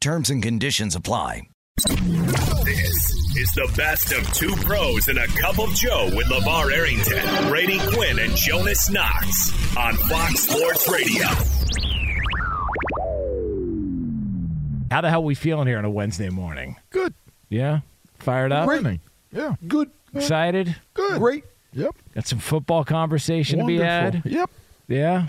Terms and conditions apply. This is the best of two pros and a cup of Joe with LeVar Arrington, Brady Quinn, and Jonas Knox on Fox Sports Radio. How the hell we feeling here on a Wednesday morning? Good. Yeah? Fired up? Great. Yeah. Good. Excited? Good. Great. Yep. Got some football conversation to be had? Yep. Yeah.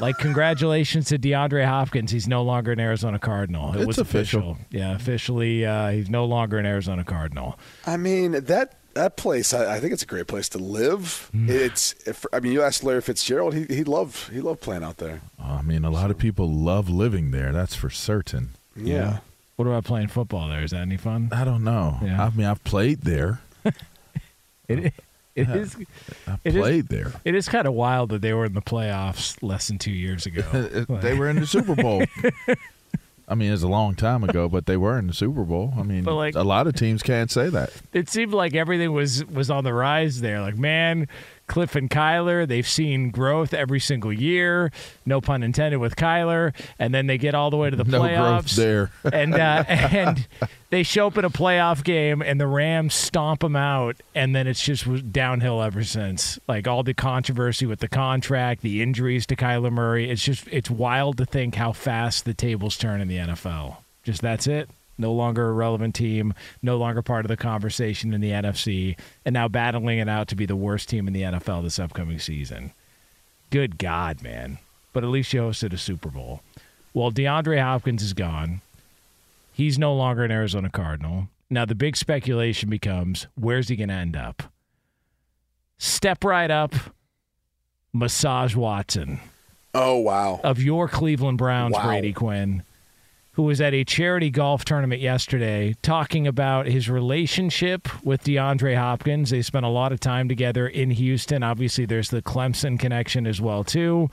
Like congratulations to DeAndre Hopkins. He's no longer an Arizona Cardinal. It It's was official. Yeah, officially uh, he's no longer an Arizona Cardinal. I mean that that place. I, I think it's a great place to live. Mm. It's. If, I mean, you asked Larry Fitzgerald. He he loved he loved playing out there. I mean, a lot of people love living there. That's for certain. Yeah. What about playing football there? Is that any fun? I don't know. Yeah. I mean, I've played there. It it is I It is- played there. it is kind of wild that they were in the playoffs less than two years ago. they were in the Super Bowl. I mean, it's a long time ago, but they were in the Super Bowl. I mean, like- a lot of teams can't say that. it seemed like everything was was on the rise there. Like, man, Cliff and Kyler, they've seen growth every single year. No pun intended with Kyler. And then they get all the way to the No playoffs. there. and uh, and they show up in a playoff game, and the Rams stomp them out, and then it's just downhill ever since. Like all the controversy with the contract, the injuries to Kyler Murray. It's just it's wild to think how fast the tables turn in the NFL. Just that's it. No longer a relevant team, no longer part of the conversation in the NFC, and now battling it out to be the worst team in the NFL this upcoming season. Good God, man. But at least you hosted a Super Bowl. Well, DeAndre Hopkins is gone. He's no longer an Arizona Cardinal. Now, the big speculation becomes where's he going to end up? Step right up, Massage Watson Oh wow. of your Cleveland Browns, Wow. Brady Quinn, who was at a charity golf tournament yesterday talking about his relationship with DeAndre Hopkins. They spent a lot of time together in Houston. Obviously, there's the Clemson connection as well too.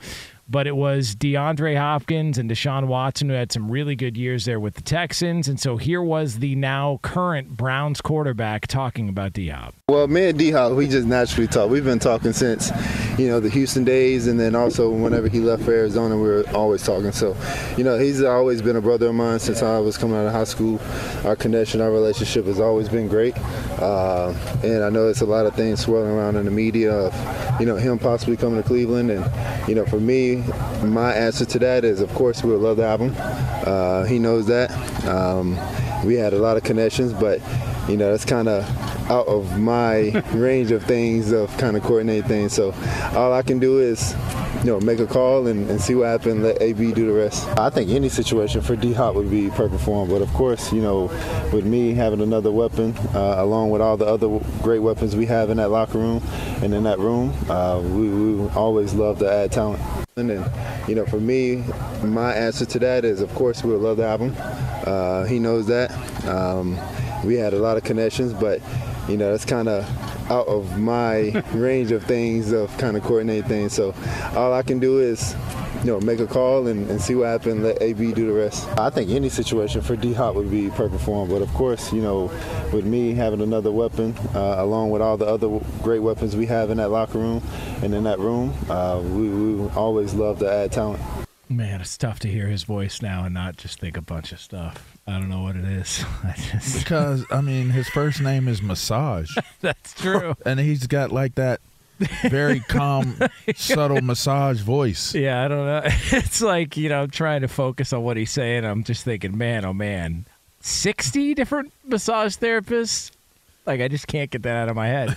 But it was DeAndre Hopkins and Deshaun Watson who had some really good years there with the Texans. And so here was the now current Browns quarterback talking about D. Well, me and we just naturally talk. We've been talking since, you know, the Houston days, and then also whenever he left for Arizona, we were always talking. So, you know, he's always been a brother of mine since I was coming out of high school. Our connection, our relationship has always been great. Uh, and I know it's a lot of things swirling around in the media of, you know, him possibly coming to Cleveland. And, you know, for me, my answer to that is, of course, we would love have him. Uh, he knows that. Um, we had a lot of connections, but, you know, that's kind of out of my range of things of kind of coordinating things. So all I can do is, you know, make a call and, and see what happens. Let AB do the rest. I think any situation for D Hop would be perfect for him. But of course, you know, with me having another weapon, uh, along with all the other great weapons we have in that locker room and in that room, uh, we, we always love to add talent. And then, you know, for me, my answer to that is, of course, we would love to have him. Uh, he knows that. Um, we had a lot of connections, but you know, that's kind of out of my range of things of kind of coordinating things. So all I can do is, you know, make a call and, and see what happens. Let AB do the rest. I think any situation for D Hop would be perfect for him. But of course, you know, with me having another weapon, uh, along with all the other great weapons we have in that locker room and in that room, uh, we, we always love to add talent. Man, it's tough to hear his voice now and not just think a bunch of stuff. I don't know what it is. I just Because I mean, his first name is Massage, that's true. and he's got like that very calm, subtle massage voice. Yeah, I don't know. It's like, you know, I'm trying to focus on what he's saying. I'm just thinking, man, oh man, 60 different massage therapists? Like, I just can't get that out of my head.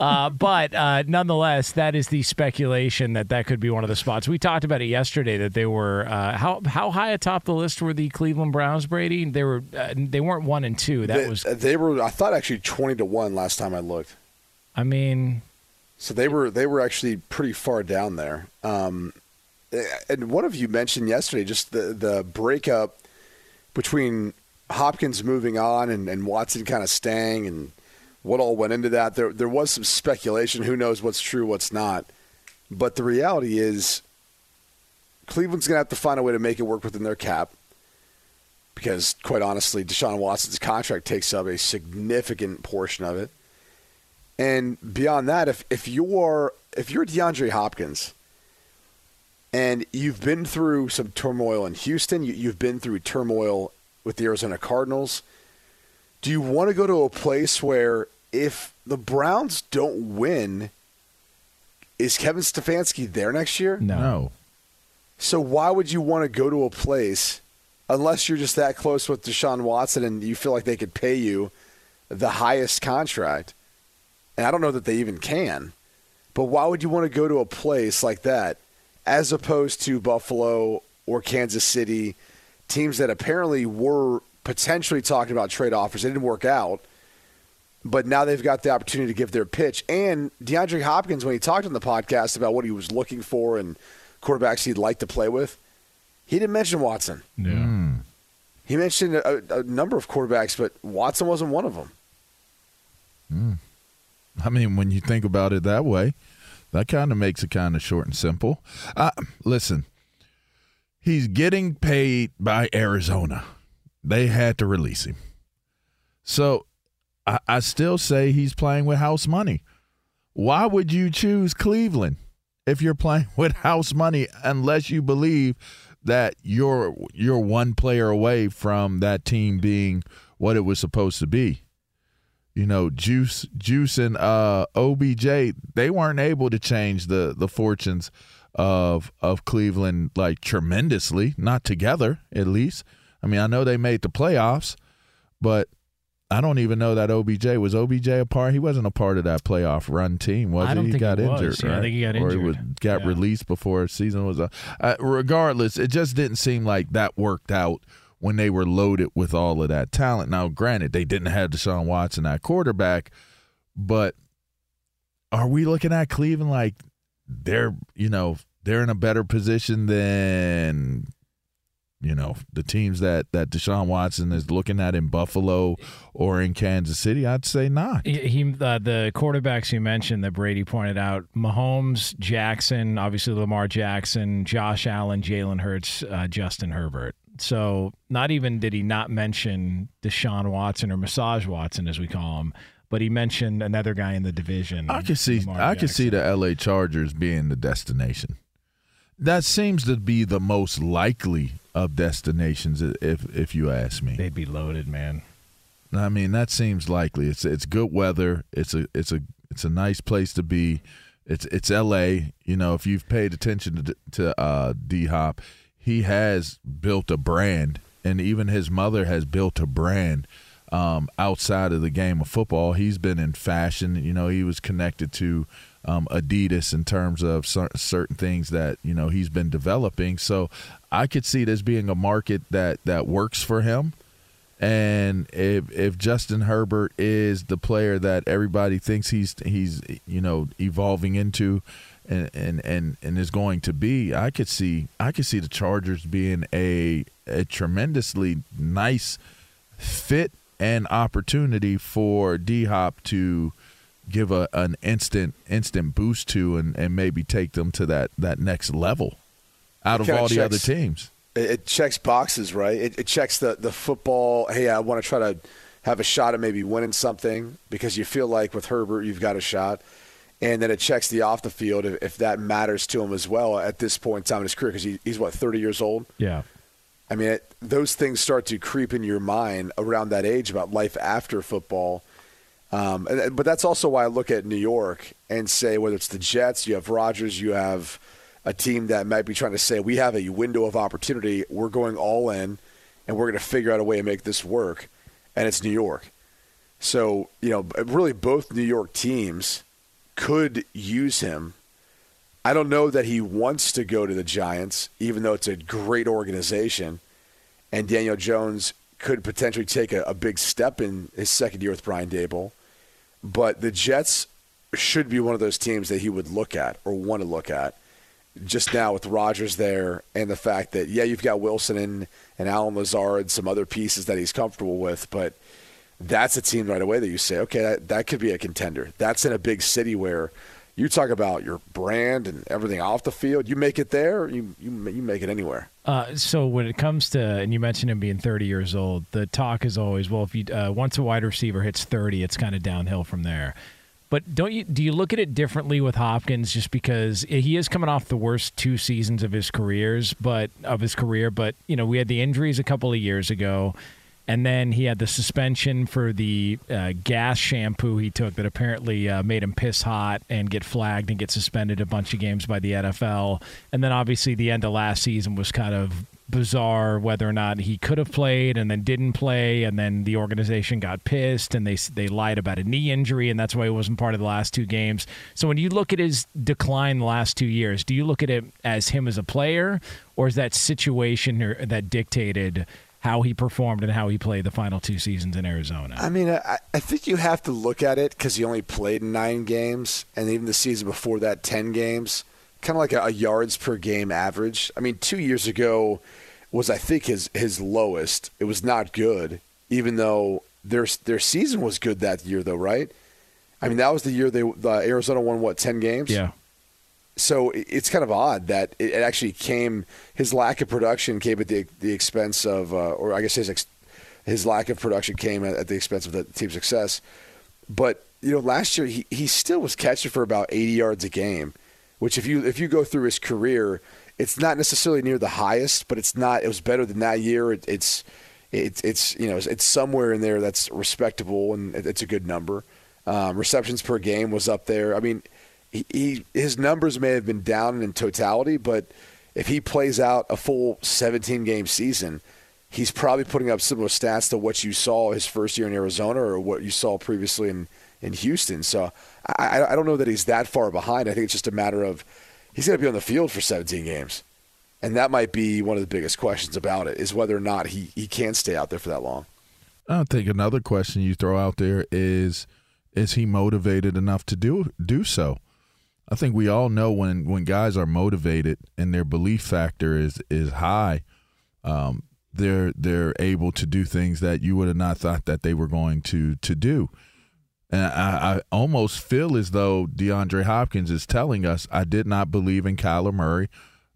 Uh, but uh, nonetheless, that is the speculation that that could be one of the spots. We talked about it yesterday that they were uh, how how high atop the list were the Cleveland Browns, Brady? They were uh, they weren't one and two. That they, was, they were. I thought actually twenty to one last time I looked. I mean, So they were they were actually pretty far down there. Um, and one of you mentioned yesterday just the the breakup between Hopkins moving on and, and Watson kind of staying and what all went into that. There there was some speculation. Who knows what's true, what's not. But the reality is, Cleveland's going to have to find a way to make it work within their cap. Because quite honestly, Deshaun Watson's contract takes up a significant portion of it. And beyond that, if if you're if you're DeAndre Hopkins and you've been through some turmoil in Houston, you, you've been through turmoil with the Arizona Cardinals, do you want to go to a place where if the Browns don't win, is Kevin Stefanski there next year? no. No. So why would you want to go to a place unless you're just that close with Deshaun Watson and you feel like they could pay you the highest contract? And I don't know that they even can. But why would you want to go to a place like that as opposed to Buffalo or Kansas City, teams that apparently were potentially talking about trade offers? It didn't work out. But now they've got the opportunity to give their pitch. And DeAndre Hopkins, when he talked on the podcast about what he was looking for and quarterbacks he'd like to play with, he didn't mention Watson. Yeah. He mentioned a, a number of quarterbacks, but Watson wasn't one of them. I mean, when you think about it that way, that kind of makes it kind of short and simple. Uh, listen, he's getting paid by Arizona. They had to release him. So I, I still say he's playing with house money. Why would you choose Cleveland if you're playing with house money unless you believe that you're you're one player away from that team being what it was supposed to be? you know, Juice, Juice, and uh, OBJ, they weren't able to change the the fortunes of of Cleveland like tremendously, not together at least. I mean, I know they made the playoffs, but I don't even know that OBJ was OBJ a part. He wasn't a part of that playoff run team, was I he? he got he injured, Yeah, I think he got or he injured. was, got Yeah. released before season was up. Uh, regardless, it just didn't seem like that worked out when they were loaded with all of that talent. Now, granted, they didn't have Deshaun Watson at quarterback, but are we looking at Cleveland like they're, you know, they're in a better position than you know the teams that that Deshaun Watson is looking at in Buffalo or in Kansas City? I'd say not. He, uh, the quarterbacks you mentioned that Brady pointed out: Mahomes, Jackson, obviously Lamar Jackson, Josh Allen, Jalen Hurts, uh, Justin Herbert. So not even did he not mention Deshaun Watson or Massage Watson as we call him, but he mentioned another guy in the division. I could see Lamar I could see the LA Chargers being the destination. That seems to be the most likely of destinations if if you ask me. They'd be loaded, man. I mean, that seems likely. It's it's good weather. It's a it's a it's a nice place to be. It's it's L.A. You know, if you've paid attention to to uh, D Hop, he has built a brand, and even his mother has built a brand um, outside of the game of football. He's been in fashion. You know, he was connected to um, Adidas in terms of cer- certain things that you know he's been developing. So I could see this being a market that that works for him. And if if Justin Herbert is the player that everybody thinks he's he's you know evolving into, and and and, and is going to be, I could see I could see the Chargers being a a tremendously nice fit and opportunity for D Hop to give a an instant instant boost to and, and maybe take them to that that next level. out It of kinda all the other teams. It, it checks boxes, right? It, it checks the the football. Hey, I want to try to have a shot at maybe winning something because you feel like with Herbert you've got a shot, and then it checks the off the field if, if that matters to him as well at this point in time in his career because he, he's what thirty years old. Yeah. I mean, it, those things start to creep in your mind around that age about life after football. Um, but that's also why I look at New York and say whether it's the Jets, you have Rodgers, you have a team that might be trying to say we have a window of opportunity. We're going all in, and we're going to figure out a way to make this work. And it's New York, so you know, really both New York teams could use him. I don't know that he wants to go to the Giants, even though it's a great organization. And Daniel Jones could potentially take a, a big step in his second year with Brian Daboll. But the Jets should be one of those teams that he would look at or want to look at. Just now with Rodgers there and the fact that, yeah, you've got Wilson and, and Allen Lazard, and some other pieces that he's comfortable with, but that's a team right away that you say, okay, that, that could be a contender. That's in a big city where you talk about your brand and everything off the field. You make it there, you you, you make it anywhere. Uh, so when it comes to, and you mentioned him being 30 years old, the talk is always, well, if you uh, once a wide receiver hits 30, it's kind of downhill from there. But don't you do you look at it differently with Hopkins just because he is coming off the worst two seasons of his careers, but of his career, but you know we had the injuries a couple of years ago, and then he had the suspension for the uh, gas shampoo he took that apparently uh, made him piss hot and get flagged and get suspended a bunch of games by the NFL, and then obviously the end of last season was kind of bizarre whether or not he could have played and then didn't play and then the organization got pissed and they they lied about a knee injury and that's why he wasn't part of the last two games. So when you look at his decline the last 2 years, do you look at it as him as a player or is that situation that dictated how he performed and how he played the final two seasons in Arizona? I mean, I, I think you have to look at it because he only played nine games, and even the season before that, 10 games, kind of like a, a yards per game average. I mean, two years ago was, I think, his, his lowest. It was not good, even though their, their season was good that year, though, right? I mean, that was the year they the Arizona won, what, 10 games? yeah. So it's kind of odd that it actually came. His lack of production came at the the expense of, uh, or I guess his ex, his lack of production came at, the expense of the team's success. But you know, last year he, he still was catching for about 80 yards a game, which if you if you go through his career, it's not necessarily near the highest, but it's not. It was better than that year. It, it's it's it's you know it's somewhere in there that's respectable and it- it's a good number. Um, receptions per game was up there. I mean, he, his numbers may have been down in totality, but if he plays out a full 17 game season, he's probably putting up similar stats to what you saw his first year in Arizona or what you saw previously in, in Houston. So I, I- I don't know that he's that far behind. I think it's just a matter of he's going to be on the field for 17 games. And that might be one of the biggest questions about it is whether or not he, he can stay out there for that long. I think another question you throw out there is is he motivated enough to do do so? I think we all know when when guys are motivated and their belief factor is is high, um, they're they're able to do things that you would have not thought that they were going to to do. And I, I almost feel as though DeAndre Hopkins is telling us, I did not believe in Kyler Murray.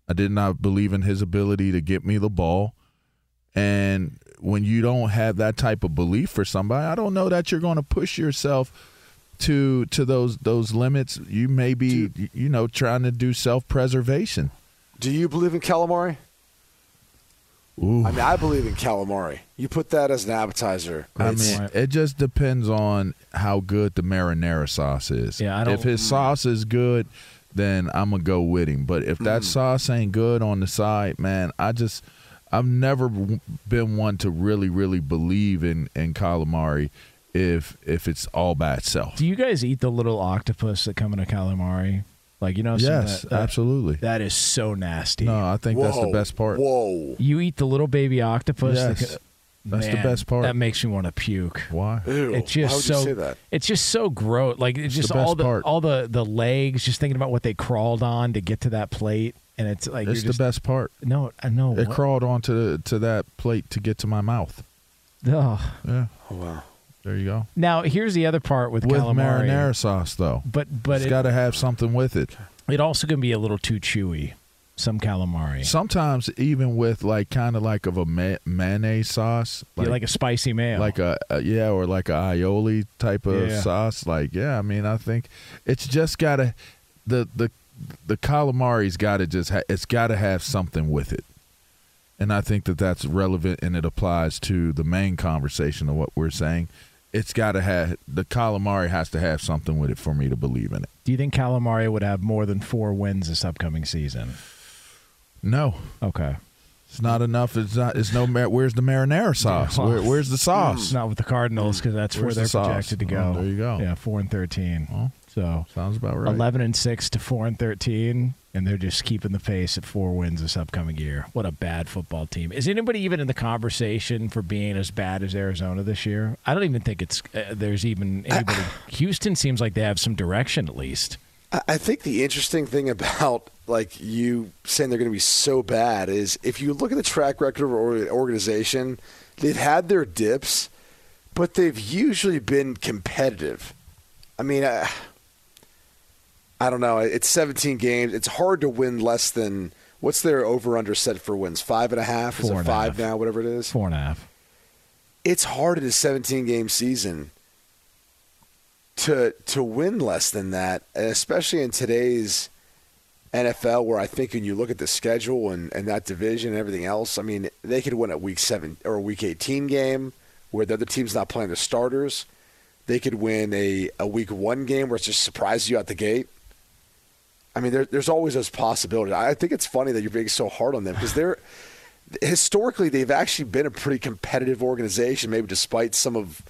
I did not believe in his ability to get me the ball. And when you don't have that type of belief for somebody, I don't know that you're going to push yourself to to those those limits. You may be, you know, trying to do self preservation. Do you believe in calamari? Ooh. I mean, I believe in calamari. You put that as an appetizer. I It's- mean, it just depends on how good the marinara sauce is. Yeah, I don't- if his mm. sauce is good, then I'm gonna go with him. But if that mm. sauce ain't good on the side, man, I just I've never been one to really, really believe in in calamari if if it's all by itself. Do you guys eat the little octopus that come in a calamari? Like you know, Yes, that- that- absolutely. That is so nasty. No, I think that's the best part. Whoa. You eat the little baby octopus. Yes. ca- That's the best part. That makes me want to puke. Why? Ew. It's Why just would so. you say that? It's just so gross. Like it's just the all the part. all the the legs. Just thinking about what they crawled on to get to that plate, and it's like It's you're the just, best part. No, I know. It crawled onto to that plate to get to my mouth. Ugh. Yeah, Oh, wow. There you go. Now here's the other part with, With calamari. marinara sauce, though, But but it's it, got to have something with it. it also can be a little too chewy. some calamari. Sometimes even with like kind of like of a ma- mayonnaise sauce, Yeah, like a spicy mayo. like a, a yeah, or like a aioli type of Yeah. sauce. Like yeah, I mean, I think it's just gotta the the the calamari's got to just ha- it's got to have something with it, and I think that that's relevant and it applies to the main conversation of what we're saying. It's got to have the calamari has to have something with it for me to believe in it. Do you think calamari would have more than four wins this upcoming season? No, Okay. it's not enough. It's not. It's no. mar- Where's the marinara sauce? Where, where's the mm. sauce? Not with the Cardinals because that's Where's where they're sauce? projected to oh, go. Oh, there you go. Yeah, four and thirteen. Well, so Sounds about right. eleven and six to four and thirteen, and they're just keeping the pace at four wins this upcoming year. What a bad football team! Is anybody even in the conversation for being as bad as Arizona this year? I don't even think it's uh, there's even anybody. Houston seems like they have some direction at least. I I think the interesting thing about like you saying they're going to be so bad is if you look at the track record of an organization, they've had their dips, but they've usually been competitive. I mean, I, I don't know. It's 17 games. It's hard to win less than what's their over under set for wins? Five and a half? Is Four it and a five half. now? Whatever it is. Four and a half. It's hard in a 17 game season to to win less than that, and especially in today's NFL, where I think when you look at the schedule and, and that division and everything else, I mean, they could win a week seven or a week 18 game where the other team's not playing the starters. They could win a, a week one game where it's just surprises you out the gate. I mean, there, there's always those possibilities. I think it's funny that you're being so hard on them because they're historically they've actually been a pretty competitive organization, maybe despite some of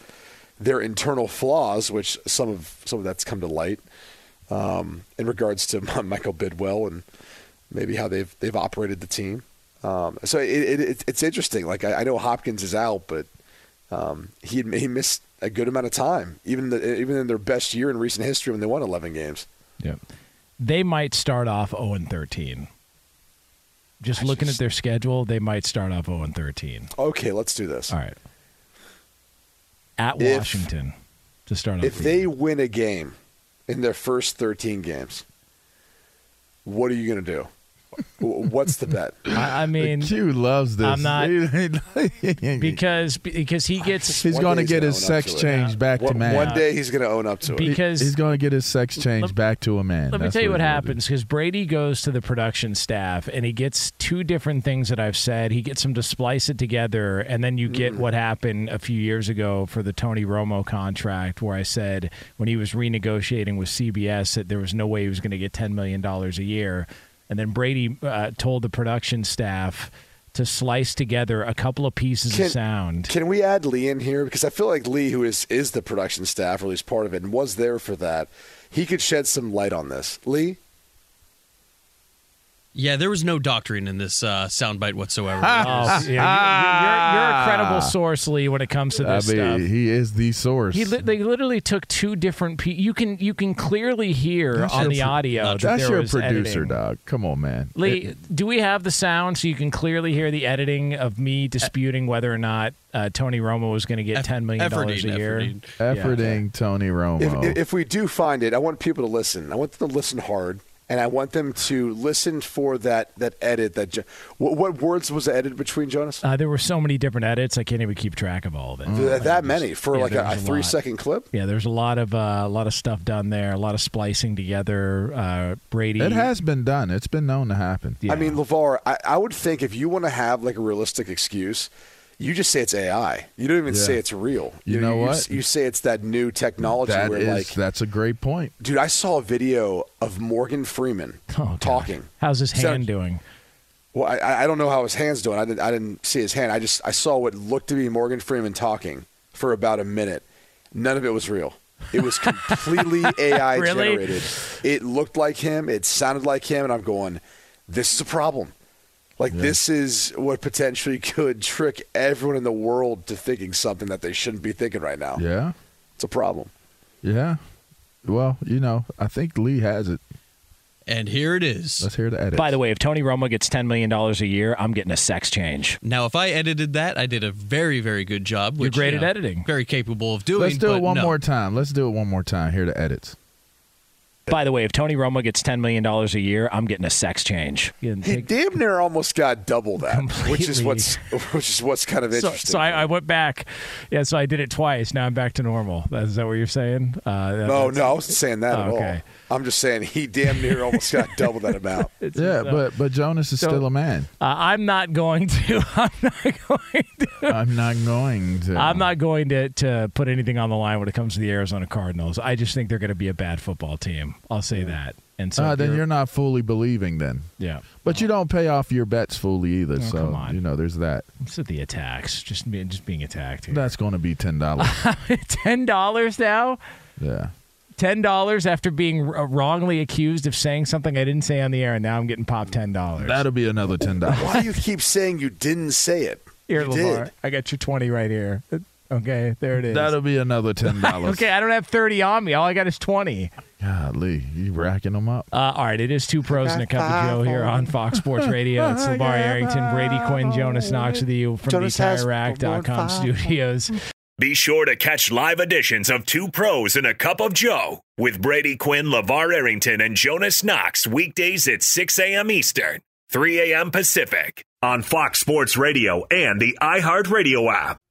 their internal flaws, which some of some of that's come to light um, in regards to Michael Bidwill and maybe how they've they've operated the team. Um, so it, it, it, it's interesting. Like I, I know Hopkins is out, but um, he he missed a good amount of time, even the, even in their best year in recent history when they won 11 games. Yep. They might start off 0 and 13. Just looking at their schedule, they might start off 0 and 13. Okay, let's do this. All right. At If- Washington to start off. If the they year. win a game in their first 13 games, what are you going to do? W- What's the bet? I, I mean, Q loves this. I'm not- because because because he gets he's going to get his sex to change back to One, man. one day he's going to own up to it. because he's going to get his sex change Let- back to a man. Let me That's tell you what he's gonna happens because Brady goes to the production staff and he gets two different things that I've said. He gets them to splice it together, and then you get mm. what happened a few years ago for the Tony Romo contract, where I said when he was renegotiating with CBS that there was no way he was going to get $10 million a year. And then Brady uh, told the production staff to slice together a couple of pieces Can- of sound. Can we add Lee in here? Because I feel like Lee, who is, is the production staff, or at least part of it, and was there for that, he could shed some light on this. Lee? Yeah, there was no doctoring in this uh, soundbite whatsoever. Oh, yeah, you're, you're, you're a credible source, Lee, when it comes to this I this mean, stuff. he is the source. He li- they literally took two different. Pe- you can you can clearly hear That's on the pro- audio that That's there your was producer, editing. dog. Come on, man. Lee, It- do we have the sound so you can clearly hear the editing of me disputing whether or not uh, Tony Romo was going to get ten million dollars a efforting, year? efforting. efforting Tony Romo. If, if we do find it, I want people to listen. I want them to listen hard, and I want them to listen for that, that edit. That jo- what, what words was edited between Jonas? Uh, there were so many different edits. I can't even keep track of all of it. Th- that many for yeah, like a, a a three lot. second clip. Yeah, there's a lot of uh, a lot of stuff done there. A lot of splicing together. Uh, Brady. it has been done. It's been known to happen. Yeah. I mean, Levar, I, I would think if you want to have like a realistic excuse, you just say it's AI. You don't even Yeah. say it's real. You know you, what? You, say it's that new technology That where is like, that's a great point. dude, I saw a video of Morgan Freeman Oh, God. talking. How's his So- hand doing? Well, I, I don't know how his hand's doing. I didn't, I didn't see his hand. I just I saw what looked to be Morgan Freeman talking for about a minute. None of it was real. It was completely AI Really? generated. It looked like him. It sounded like him, and I'm going, this is a problem. Like this is what potentially could trick everyone in the world to thinking something that they shouldn't be thinking right now. Yeah, It's a problem. yeah. Well, you know, I think Lee has it. And here it is. Let's hear the edit. By the way, if Tony Romo gets ten million dollars a year, I'm getting a sex change. Now, if I edited that, I did a very, very good job. You're great you at editing. Very capable of doing. let's do but it one no. more time. Let's do it one more time. Hear the edits. By the way, if Tony Romo gets ten million dollars a year, I'm getting a sex change. You He take- damn near almost got double that, which is what's which is what's kind of interesting. so I, I went back. Yeah, so I did it twice. Now I'm back to normal. That- Is that what you're saying? Uh, that- no, no, I wasn't saying that Oh, at okay. all. I'm just saying he damn near almost got double that amount. it's- Yeah, so- but but Jonas is so- still a man. Uh, I'm not going to. I'm not going to. I'm not going to. I'm not going to, to put anything on the line when it comes to the Arizona Cardinals. I just think they're going to be a bad football team. I'll say that. And so if then you're not fully believing then. yeah. But you don't pay off your bets fully either. Oh, so come on. you know there's that. So the attacks. Just being just being attacked here. That's going to be ten dollars. Ten dollars now. yeah. Ten dollars after being uh, wrongly accused of saying something I didn't say on the air, and now I'm getting popped ten dollars. That'll be another ten dollars. Why do you keep saying you didn't say it? Here, you Lamar, did. I got your twenty right here. Okay, there it is. That'll be another ten dollars. okay, I don't have thirty on me. All I got is twenty. Golly, you racking them up. Uh, all right, it is two pros and a cup of Joe here on Fox Sports Radio. It's LeVar Arrington, Brady Quinn, Jonas Knox with you from Jonas the has TireRack.com one five. studios. Be sure to catch live editions of Two Pros and a Cup of Joe with Brady Quinn, LeVar Arrington, and Jonas Knox weekdays at 6 a.m. Eastern, 3 a.m. Pacific on Fox Sports Radio and the iHeartRadio app.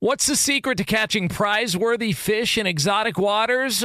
What's the secret to catching prize worthy fish in exotic waters?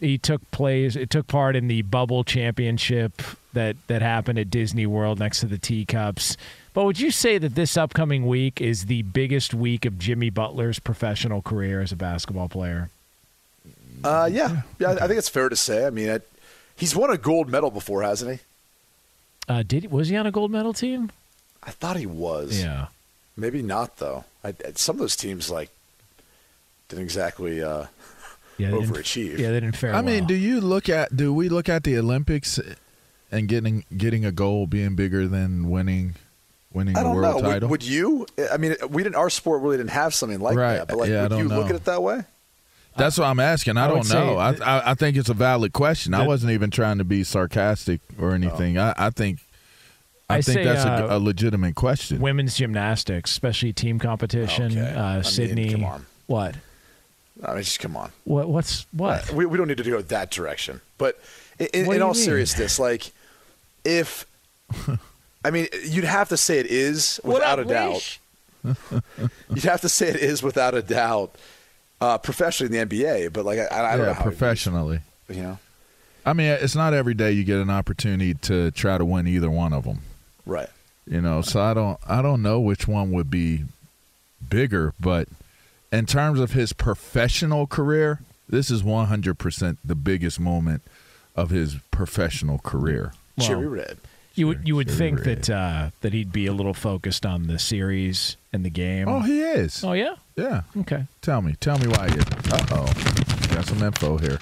he took plays it took part in the bubble championship that that happened at Disney World next to the teacups. But would you say that this upcoming week is the biggest week of Jimmy Butler's professional career as a basketball player? Uh, yeah, yeah. I think it's fair to say. I mean, it, he's won a gold medal before, hasn't he? Uh, did was he on a gold medal team? I thought he was. Yeah. Maybe not though. I, some of those teams like didn't exactly uh, Yeah, they didn't- overachieve. Yeah, they didn't fare I mean, do you look at do we look at the Olympics and getting getting a goal being bigger than winning winning I a don't world know. Would, title? would you? I mean, we didn't. Our sport really didn't have something like Right. that. But like, Yeah, would don't you look at it that way? That's what I'm asking. I, I don't know. I, say- I I think it's a valid question. I wasn't even trying to be sarcastic or anything. I, I think I, I think say, that's uh, a, a legitimate question. Women's gymnastics, especially team competition. Okay. I Uh, mean, Sydney. come on. What? I mean, just come on. What? What's what? We, we don't need to go that direction. But in, in, What do in you all mean? seriousness, like, if I mean, you'd have to say it is without a doubt. You'd have to say it is without a doubt, uh, professionally in the NBA. But like, I, I don't know yeah, how professionally. You know, I mean, it's not every day you get an opportunity to try to win either one of them. right? You know, so I don't I don't know which one would be bigger, but in terms of his professional career, this is 100% the biggest moment of his professional career. Well, Cherry red. You would you would Sure, think sure. that uh, that he'd be a little focused on the series and the game. Oh, he is. Oh, yeah. Yeah. Okay. Tell me. Tell me why you. Uh oh. Got some info here.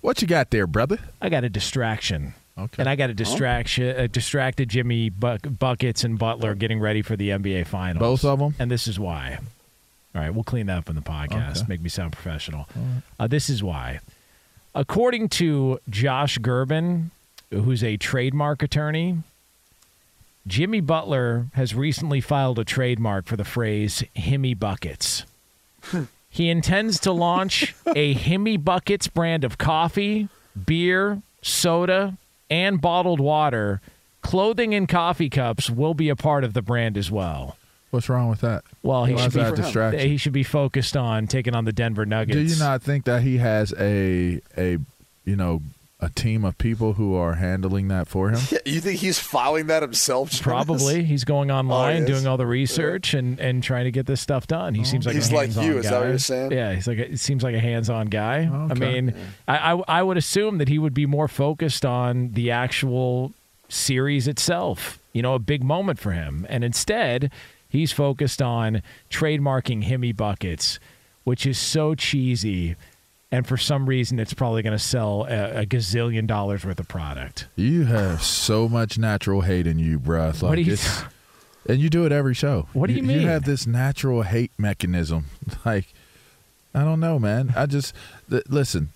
What you got there, brother? I got a distraction. Okay. And I got a distraction, uh, distracted Jimmy Buck- Buckets and Butler getting ready for the NBA Finals. Both of them. And this is why. All right, we'll clean that up in the podcast. Okay. Make me sound professional. Uh, this is why. According to Josh Gerben, who's a trademark attorney, Jimmy Butler has recently filed a trademark for the phrase "Himmy Buckets." he intends to launch a Himmy Buckets brand of coffee, beer, soda, and bottled water. Clothing and coffee cups will be a part of the brand as well. What's wrong with that? Well, he Why should is be that a distraction? he should be focused on taking on the Denver Nuggets. Do you not think that he has a a you know a team of people who are handling that for him? Yeah, you think he's filing that himself? Jonas? Probably. He's going online, Oh, he doing all the research, and, and trying to get this stuff done. He oh. seems like He's a like hands-on you, is that what guy. you're saying? Yeah, he's like a, it seems like a hands-on guy. I Okay. mean, I, I I would assume that he would be more focused on the actual series itself. You know, a big moment for him, and instead, he's focused on trademarking Himmy buckets, which is so cheesy. And for some reason, it's probably going to sell a, a gazillion dollars worth of product. You have so much natural hate in you, bruh. Like What do you- it's- and you do it every show. What do you mean? You have this natural hate mechanism. Like, I don't know, man. I just th- listen.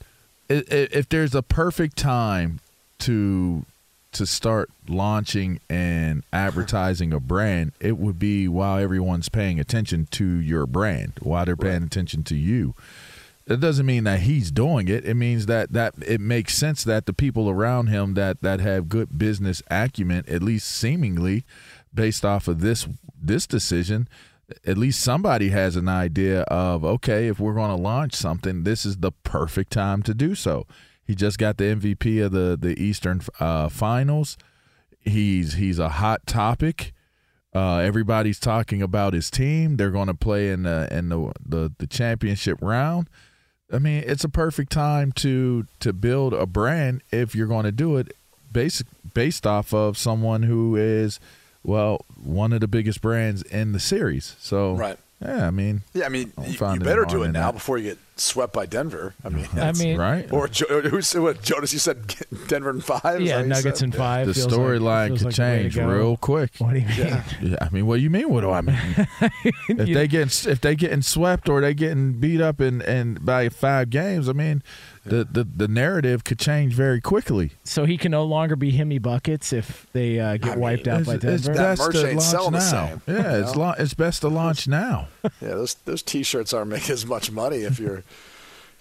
If there's a perfect time to to start launching and advertising a brand, it would be while everyone's paying attention to your brand, while they're paying attention to you. That doesn't mean that he's doing it. It means that that it makes sense that the people around him that that have good business acumen, at least seemingly, based off of this this decision, at least somebody has an idea of okay, if we're going to launch something, this is the perfect time to do so. He just got the MVP of the the Eastern uh, Finals. He's he's a hot topic. Uh, everybody's talking about his team. They're going to play in the in the, the the championship round. I mean, it's a perfect time to to build a brand if you're going to do it basic based off of someone who is well one of the biggest brands in the series. So Right. Yeah, I mean, Yeah, I mean, I you, you better do it now that. before you get swept by Denver. I mean, I mean, right? or jo- who said what Jonas? You said Denver and five. Yeah, that what you Nuggets said? and five. the feels like- storyline could like the way to change go. real quick. What do you mean? Yeah, I mean, what do you mean? What do I mean? if they get if they getting swept or they getting beat up in, in by five games, I mean, the, the the narrative could change very quickly. So he can no longer be Himmy buckets if they uh, get I mean, wiped out by It's, it's Denver. That best merch to ain't launch selling the now. same, Yeah, you it's know? la- it's best to launch now. Yeah, those those T-shirts aren't making as much money if you're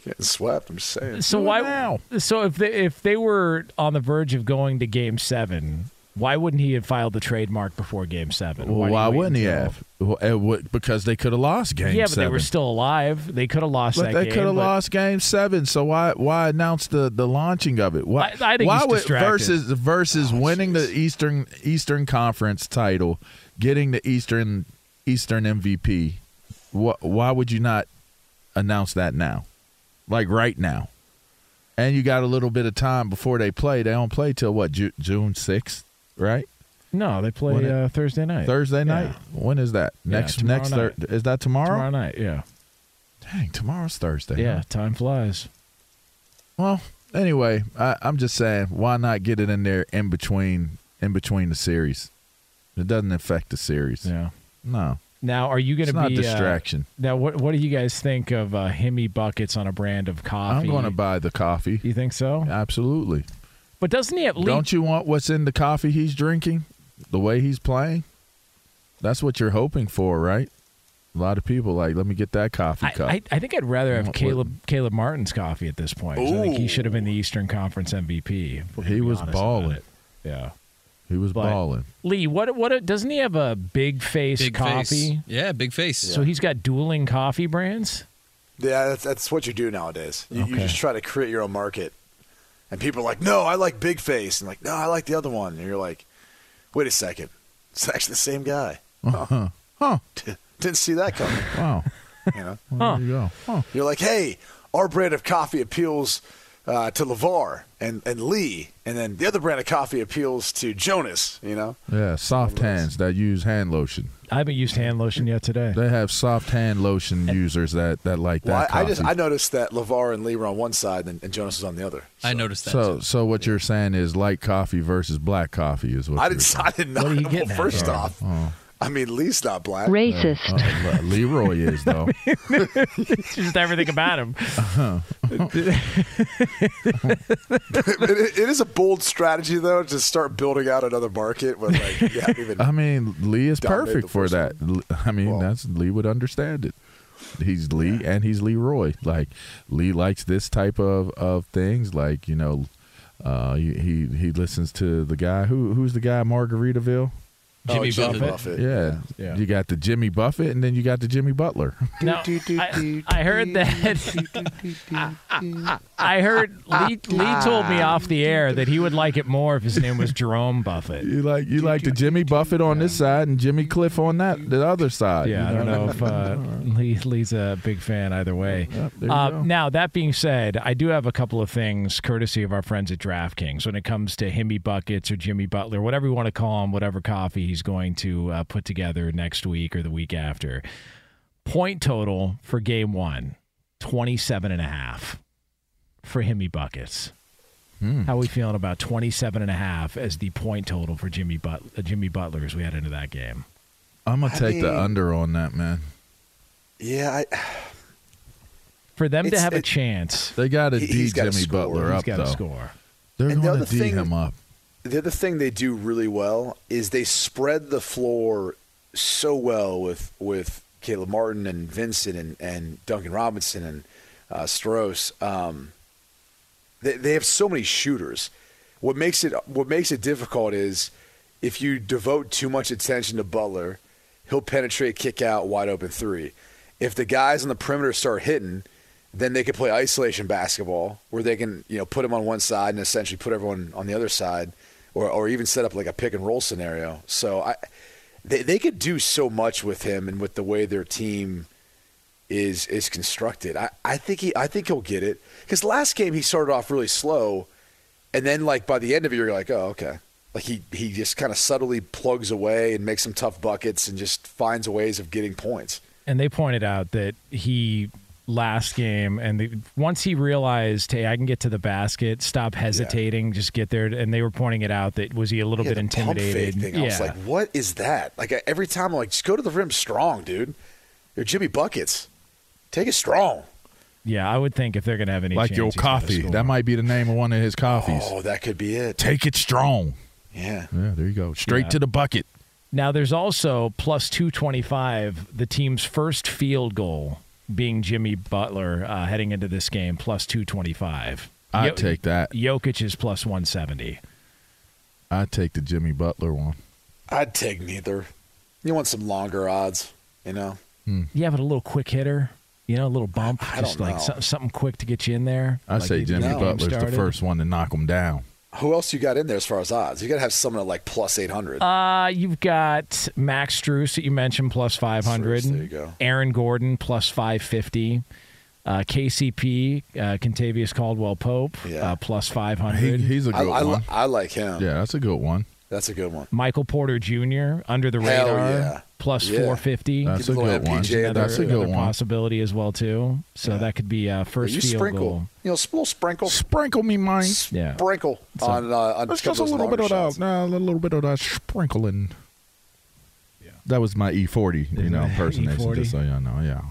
getting swept. I'm just saying. so Do why? now. So if they if they were on the verge of going to Game Seven, why wouldn't he have filed the trademark before Game Seven? Well, why wouldn't he have? Would- eh, because they could have lost game Yeah, but seven. they were still alive. They could have lost But that they could have lost game seven. So why why announce the, the launching of it? Why I- I think why would versus versus Oh, winning the Eastern Eastern Conference title, getting the Eastern Eastern MVP? Wh- why would you not announce that now, like right now? And you got a little bit of time before they play. They don't play till what Ju- June sixth, right? No, they play it- uh, Thursday night. Thursday Yeah. night. When is that? Yeah, Next next night. Thur- is that tomorrow? Tomorrow night. Yeah. Dang, tomorrow's Thursday. Yeah. huh? Time flies. Well, anyway, I, I'm just saying, why not get it in there in between in between the series? It doesn't affect the series. Yeah. No. Now, are you going to not be distraction. Uh, now, what what do you guys think of uh, Himmy buckets on a brand of coffee? I'm going to buy the coffee. You think so? Absolutely. But doesn't he at least? Don't you want what's in the coffee he's drinking? The way he's playing? That's what you're hoping for, right? A lot of people like, let me get that coffee I, cup. I, I think I'd rather have What- Caleb Caleb Martin's coffee at this point. I think he should have been the Eastern Conference MVP. if we're gonna He was balling. Yeah. he was but- balling. Lee, what what doesn't he have a big face Big coffee? face. Yeah, big face. So he's got dueling coffee brands. Yeah, that's, that's what you do nowadays. You, you just try to create your own market. And people are like, no, I like Big Face. And like, no, I like the other one. And you're like, wait a second. It's actually the same guy. Uh-huh. Oh. Huh. Huh. Didn't see that coming. Wow. You know? Well, There you go. Huh. You're like, hey, our brand of coffee appeals uh, to LeVar and, and Lee. And then the other brand of coffee appeals to Jonas, you know? Yeah, soft hands that use hand lotion. I haven't used hand lotion yet today. They have soft hand lotion users that, that like Well, that I, I just. I noticed that LeVar and Lee were on one side and, and Jonas was on the other. I noticed that. so too. so what you're saying is light coffee versus black coffee is what I you're didn't, saying. I didn't know. What are you well, getting at first there? off, Oh. I mean, Lee's not black. Racist. Oh, Le- Leroy is though. it's just everything about him. Uh-huh. it, it is a bold strategy though to start building out another market with like you haven't even I mean, Lee is perfect for first that. I mean, Well- that's Lee would understand it. He's Lee and he's Leroy. Like Lee likes this type of of things. Like you know, uh, he he, he listens to the guy who who's the guy Margaritaville. Oh, Jimmy oh, Jimmy Buffett. Buffett. Yeah. Yeah. you got the Jimmy Buffett and then you got the Jimmy Butler. Now, I, I heard that. I heard Lee, Lee told me off the air that he would like it more if his name was Jerome Buffett. You like you like the Jimmy Buffett on this side and Jimmy Cliff on that the other side. Yeah, I don't know if uh, Lee, Lee's a big fan either way. Yep, Uh, now, that being said, I do have a couple of things courtesy of our friends at DraftKings when it comes to Himmy Buckets or Jimmy Butler, whatever you want to call him, whatever coffee he's going to uh, put together next week or the week after. Point total for game one 27 and a half for Himmy Buckets. Hmm. How are we feeling about 27 and a half as the point total for Jimmy, but- uh, Jimmy Butler as we head into that game? I'm gonna I take the under on that man. Yeah, I, For them to It's- have a chance, They got to He- D he's Jimmy score. Butler he's up got to though. score. They're And the going to D thing- him up. the other thing they do really well is they spread the floor so well with with Caleb Martin and Vincent and, and Duncan Robinson and uh, Strus. Um, they, they have so many shooters. What makes it what makes it difficult is if you devote too much attention to Butler, he'll penetrate, kick out, wide open three. If the guys on the perimeter start hitting, then they can play isolation basketball where they can you know put him on one side and essentially put everyone on the other side, or or even set up like a pick and roll scenario. So I they they could do so much with him and with the way their team is is constructed. I, I think he I think he'll get it because last game he started off really slow, and then like by the end of it you're like oh okay like he he just kind of subtly plugs away and makes some tough buckets and just finds ways of getting points. And they pointed out that he last game and the, once he realized, hey, I can get to the basket, stop hesitating, just get there. And they were pointing it out that was he a little Yeah, bit intimidated? thing. I was like, what is that? Like every time I'm like, just go to the rim strong, dude. You're Jimmy buckets. Take it strong. yeah, I would think if they're going to have any Like chance, your coffee. That might be the name of one of his coffees. Oh, that could be it. Take it strong. Yeah. Yeah, there you go. Straight Yeah. to the bucket. Now, there's also plus 225, the team's first field goal being Jimmy Butler uh, heading into this game, plus 225. I'd Yo- take that. Jokic is plus 170. I'd take the Jimmy Butler one. I'd take neither. You want some longer odds, you know? You have a little quick hitter, you know, a little bump, I just like know. so- something quick to get you in there. I'd like say Jimmy the game Butler's the first one to knock him down. Who else you got in there as far as odds? You got to have someone at like plus 800. Uh, you've got Max Strus that you mentioned plus 500. Strus, there you go. Aaron Gordon plus 550. Uh, KCP, uh, Kentavious Caldwell Pope, Yeah. uh, plus He, 500. he's a good I, li- one. I like him. Yeah, that's a good one. That's a good one. Michael Porter Jr. under the Hell radar, yeah. plus Yeah. 450. That's Give a a good one. Another. That's a good one. possibility as well too. So Yeah. that could be uh, first you field sprinkle. goal. You know, a little sprinkle. Sprinkle me, mine. Yeah. Sprinkle So- on, uh, on That's couple just a little bit longer of that, nah, a little bit of that sprinkling. that was my E40, you Is know, that impersonation. E40? Just so y'all know, yeah,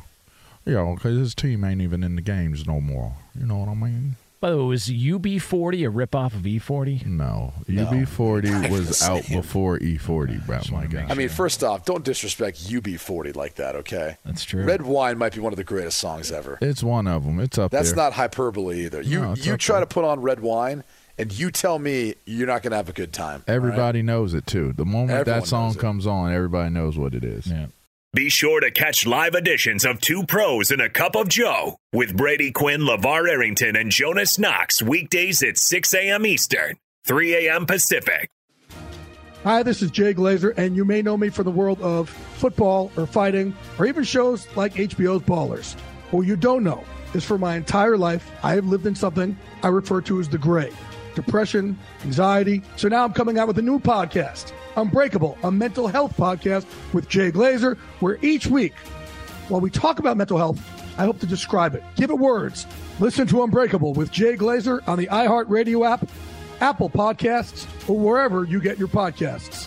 yeah. Because his team ain't even in the games no more. You know what I mean? By the way, was UB40 a ripoff of E E40? No, No. UB40 was out before E40, bro. My God. I mean, first off, don't disrespect UB40 like that, okay? That's true. Red Wine might be one of the greatest songs ever. It's one of them. It's up there. That's there. not hyperbole either. You No, you try there. to put on Red Wine, and you tell me you're not going to have a good time. all right? Everybody knows it too. The moment Everyone that song comes on, everybody knows what it is. Yeah. Be sure to catch live editions of Two Pros and a Cup of Joe with Brady Quinn, LeVar Arrington, and Jonas Knox weekdays at 6 a.m. Eastern, 3 a.m. Pacific. Hi, this is Jay Glazer, and you may know me from the world of football or fighting or even shows like HBO's Ballers. What you don't know is for my entire life, I have lived in something I refer to as the gray depression, anxiety. So now I'm coming out with a new podcast, Unbreakable, a mental health podcast with Jay Glazer, where each week, while we talk about mental health, I hope to describe it, give it words. Listen to Unbreakable with Jay Glazer on the iHeartRadio app, Apple Podcasts, or wherever you get your podcasts.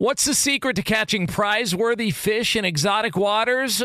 What's the secret to catching prize worthy fish in exotic waters?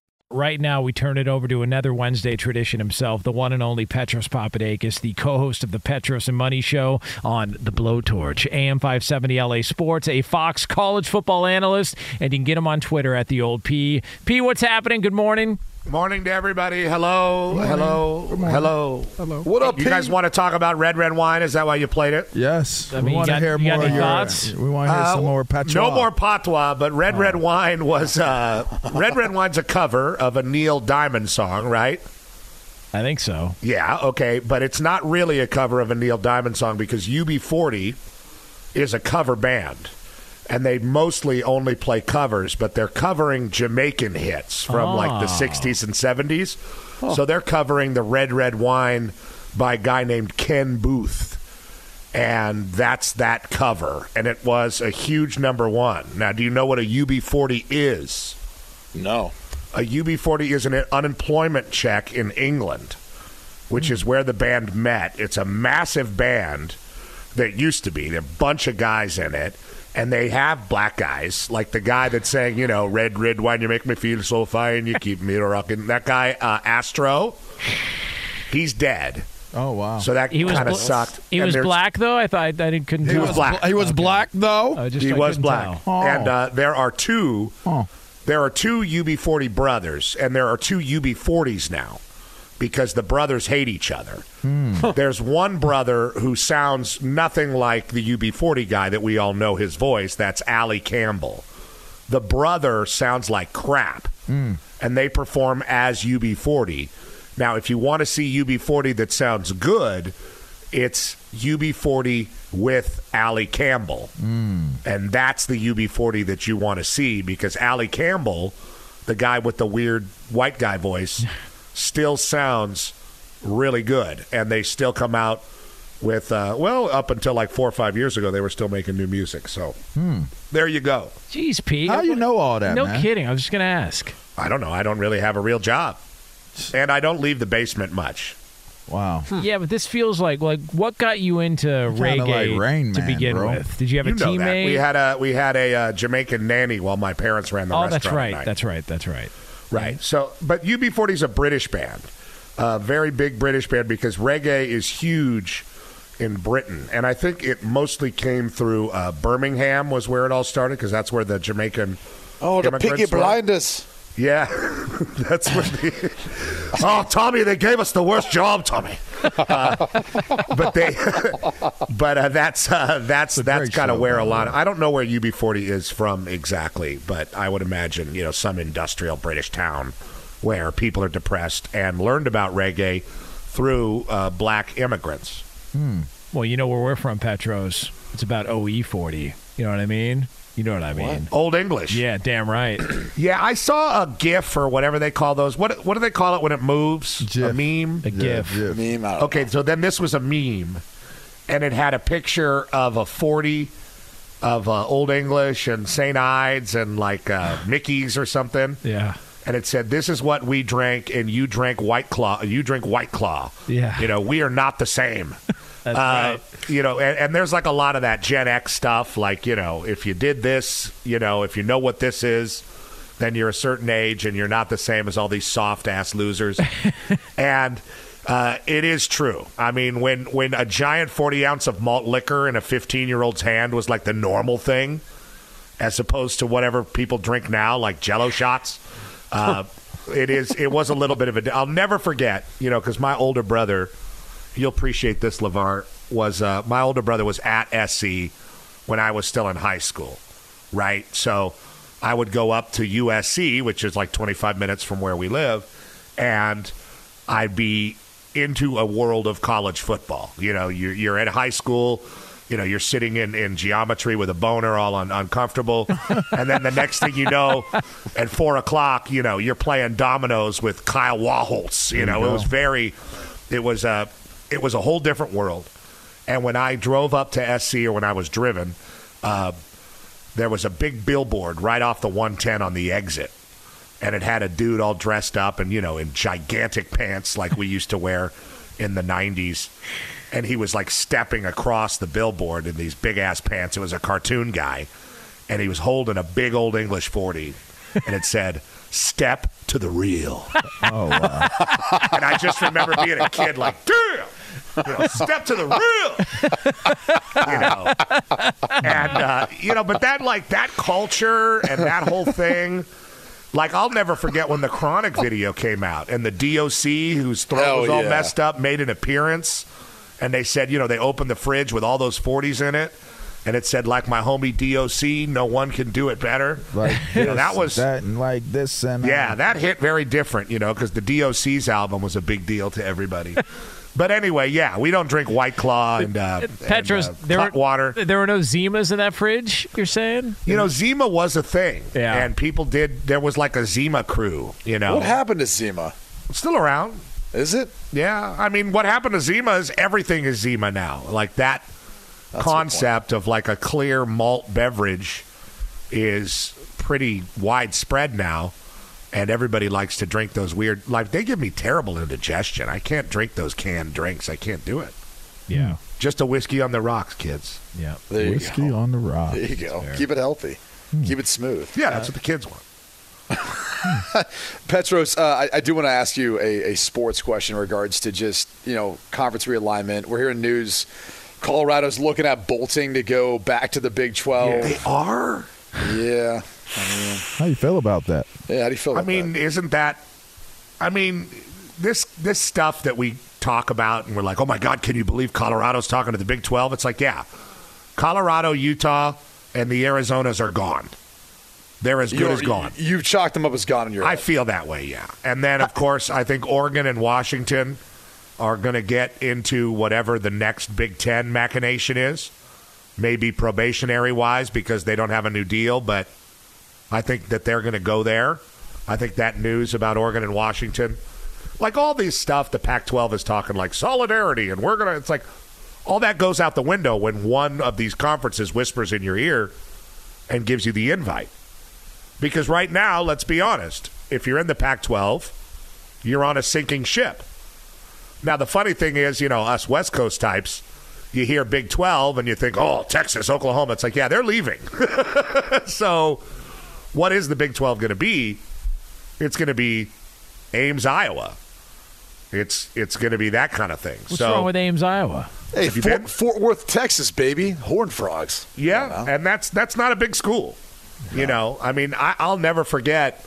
Right now, we turn it over to another Wednesday tradition himself, the one and only Petros Papadakis, the co-host of the Petros and Money Show on the Blowtorch, AM 570 LA Sports, a Fox college football analyst, and you can get him on Twitter at the old P. P, what's happening? Good morning. Morning to everybody. Hello, hello, hello, hello. What up, You Pete? guys want to talk about red, red wine? Is that why you played it? Yes, I we mean, you want to hear you more. any of your, thoughts? We want to hear Uh, some more patois. No more patois, but red, red wine was uh, red, red wine's a cover of a Neil Diamond song, right? I think so. Yeah, okay, but it's not really a cover of a Neil Diamond song because UB40 is a cover band. And they mostly only play covers, but they're covering Jamaican hits from like the ah. Oh. 60s and 70s. So they're covering the Red Red Wine by a guy named Ken Boothe. And that's that cover. And it was a huge number one. Now, do you know what a UB40 is? No. A UB40 is an unemployment check in England, which is where the band met. It's a massive band that used to be. There are a bunch of guys in it, and they have black guys, like the guy that's saying, you know, red, red wine, you make me feel so fine, you keep me rocking. That guy, uh, Astro, he's dead. Oh wow! So that He was kind of bl- sucked. He And was black though. I thought I didn't couldn't. He tell. was black. He was black though. I just he I was black, tell. and uh, there are two. There are two UB40 brothers, and there are two UB40s now because the brothers hate each other. Hmm. There's one brother who sounds nothing like the UB40 guy that we all know his voice. That's Ali Campbell. The brother sounds like crap, hmm. and they perform as UB40. Now, if you want to see UB40 that sounds good, it's UB40 with Ali Campbell. Hmm. And that's the UB40 that you want to see because Ali Campbell, the guy with the weird white guy voice, still sounds really good. And they still come out with, uh, well, up until like four or five years ago, they were still making new music. So there you go. Jeez, Pete. How you know all that, No man? kidding. I was just gonna ask. I don't know. I don't really have a real job. And I don't leave the basement much. Wow. Yeah, but this feels like like what got you into Kinda reggae like Rain to Man, begin bro. with? Did you have You a know that. teammate? We had a we had a uh, Jamaican nanny while my parents ran the oh, restaurant. that's right. night. That's right. That's right. Right. So, but UB40 is a British band, a very big British band because reggae is huge in Britain, and I think it mostly came through uh, Birmingham was where it all started because that's where the Jamaican. Oh, the immigrants Peaky were. Blinders. Yeah, that's what the. oh, Tommy, they gave us the worst job, Tommy. Uh, but they, but uh, that's uh, that's that's kind of where a lot. Of, I don't know where UB40 is from exactly, but I would imagine you know some industrial British town where people are depressed and learned about reggae through uh, black immigrants. Well, you know where we're from, Petros. It's about OE forty. You know what I mean? You know what I mean? Old English. Yeah, damn right. Yeah, I saw a GIF or whatever they call those. What what do they call it when it moves? A meme. A GIF. Yeah, yeah. Meme. Okay, know. so then this was a meme, and it had a picture of a forty of uh, Old English and St. Ides and like uh, Mickey's or something, Yeah. And it said, "This is what we drank, and you drank White Claw. You drink White Claw. Yeah. you know, we are not the same." That's Uh, right. You know, and, and there's like a lot of that Gen X stuff. Like, you know, if you did this, you know, if you know what this is, then you're a certain age and you're not the same as all these soft ass losers. and uh, it is true. I mean, when when a giant 40 ounce of malt liquor in a 15 year old's hand was like the normal thing, as opposed to whatever people drink now, like Jello shots. Uh, it is. It was a little bit of a. I'll never forget. You know, because my older brother, you'll appreciate this, LeVar. Was uh, my older brother was at SC when I was still in high school, right? So I would go up to USC, which is like 25 minutes from where we live, and I'd be into a world of college football. You know, you're, you're at high school. You know, you're sitting in, in geometry with a boner, all un, uncomfortable, and then the next thing you know, at four o'clock, you know, you're playing dominoes with Kyle Wachholtz. You know, it was very, it was a, it was a whole different world. And when I drove up to SC, or when I was driven, uh, there was a big billboard right off the 110 on the exit and it had a dude all dressed up and you know in gigantic pants like we used to wear in the 90s and he was like stepping across the billboard in these big ass pants. It was a cartoon guy and he was holding a big old english 40 and it said step to the real. Oh wow. and i just remember being a kid like damn you know, step to the real. You know? And uh, you know but that like that culture and that whole thing like I'll never forget when the Chronic video came out and the DOC whose throat Hell was all yeah. messed up made an appearance and they said you know they opened the fridge with all those 40s in it and it said like my homie DOC no one can do it better Like you know, that was that and like this and yeah, uh, that hit very different, you know, because the DOC's album was a big deal to everybody. but anyway, yeah, we don't drink White Claw and, uh, Petros, and, uh, there cut were, water. There were no Zimas in that fridge. You're saying? You know, Zima was a thing, Yeah. and people did. There was like a Zima crew, you know, What happened to Zima? It's still around. Is it? Yeah, I mean, what happened to Zima is everything is Zima now. Like that a good concept of like a clear malt beverage is pretty widespread now. and everybody likes to drink those weird. Like they give me terrible indigestion. I can't drink those canned drinks. I can't do it. Yeah. Hmm. Just a whiskey on the rocks, kids. Yeah. There Whiskey on the rock. There you go. Keep it healthy. Hmm. Keep it smooth. Yeah, that's what the kids want. Petros, uh, I, I do want to ask you a, a sports question in regards to just you know conference realignment. We're hearing news. Colorado's looking at bolting to go back to the Big Twelve. They are. Yeah. I mean, How do you feel about that? yeah. How do you feel? I About mean, isn't that? I mean, this this stuff that we talk about, and we're like, oh my god, can you believe Colorado's talking to the Big Twelve? It's like, yeah, Colorado, Utah, and the Arizonas are gone. They're as good You're- as gone. You've chalked them up as gone in your. Head. I head. feel that way, yeah. And then, of course, I think Oregon and Washington are going to get into whatever the next Big Ten machination is. Maybe probationary wise because they don't have a new deal, but I think that they're going to go there. I think that news about Oregon and Washington, like all these stuff, the Pac 12 is talking like solidarity, and we're going to, it's like all that goes out the window when one of these conferences whispers in your ear and gives you the invite. Because right now, let's be honest, if you're in the Pac 12, you're on a sinking ship. Now, the funny thing is, you know, us West Coast types, you hear Big 12 and you think, oh, Texas, Oklahoma. It's like, yeah, they're leaving. so, what is the Big 12 going to be? It's going to be Ames, Iowa. It's it's going to be that kind of thing. What's so, wrong with Ames, Iowa? Hey, you Fort, been? Fort Worth, Texas, baby, Horn Frogs. Yeah, and that's that's not a big school. You know, I mean, I, I'll never forget.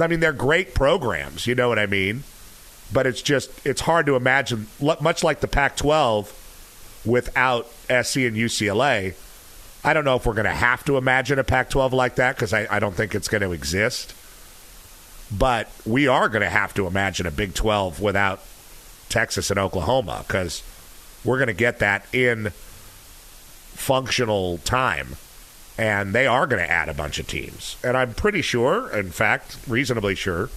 I mean, they're great programs. You know what I mean? But it's just it's hard to imagine. Much like the Pac-12, without SC and UCLA, I don't know if we're going to have to imagine a Pac-12 like that because I, I don't think it's going to exist. But we are going to have to imagine a Big 12 without Texas and Oklahoma because we're going to get that in functional time. And they are going to add a bunch of teams. And I'm pretty sure, in fact, reasonably sure,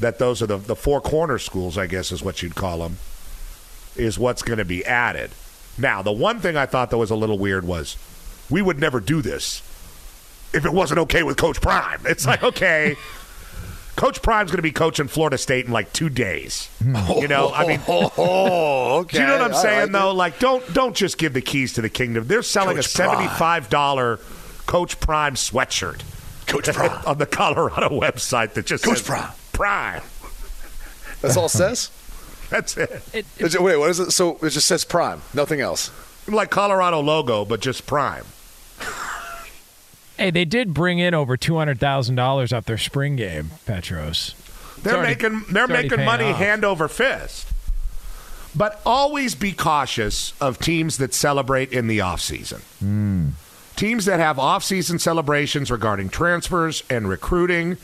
that those are the, the four corner schools, I guess is what you'd call them, is what's going to be added. Now, the one thing I thought that was a little weird was we would never do this if it wasn't okay with Coach Prime. It's like, okay. Coach Prime's going to be coaching Florida State in like two days. You know, I mean, Oh, okay. do you know what I'm I saying like though? it. Like, don't don't just give the keys to the kingdom. They're selling Coach a seventy-five dollar Coach Prime sweatshirt Coach Prime. on the Colorado website that just Coach says Prime. Prime. That's all it says. That's it. Is it- wait, what is it? So it just says Prime, nothing else. Like Colorado logo, but just Prime. Hey, they did bring in over two hundred thousand dollars off their spring game, Petros. They're already- making they're making money off. hand over fist. But always be cautious of teams that celebrate in the off season. Hmm. Teams that have off season celebrations regarding transfers and recruiting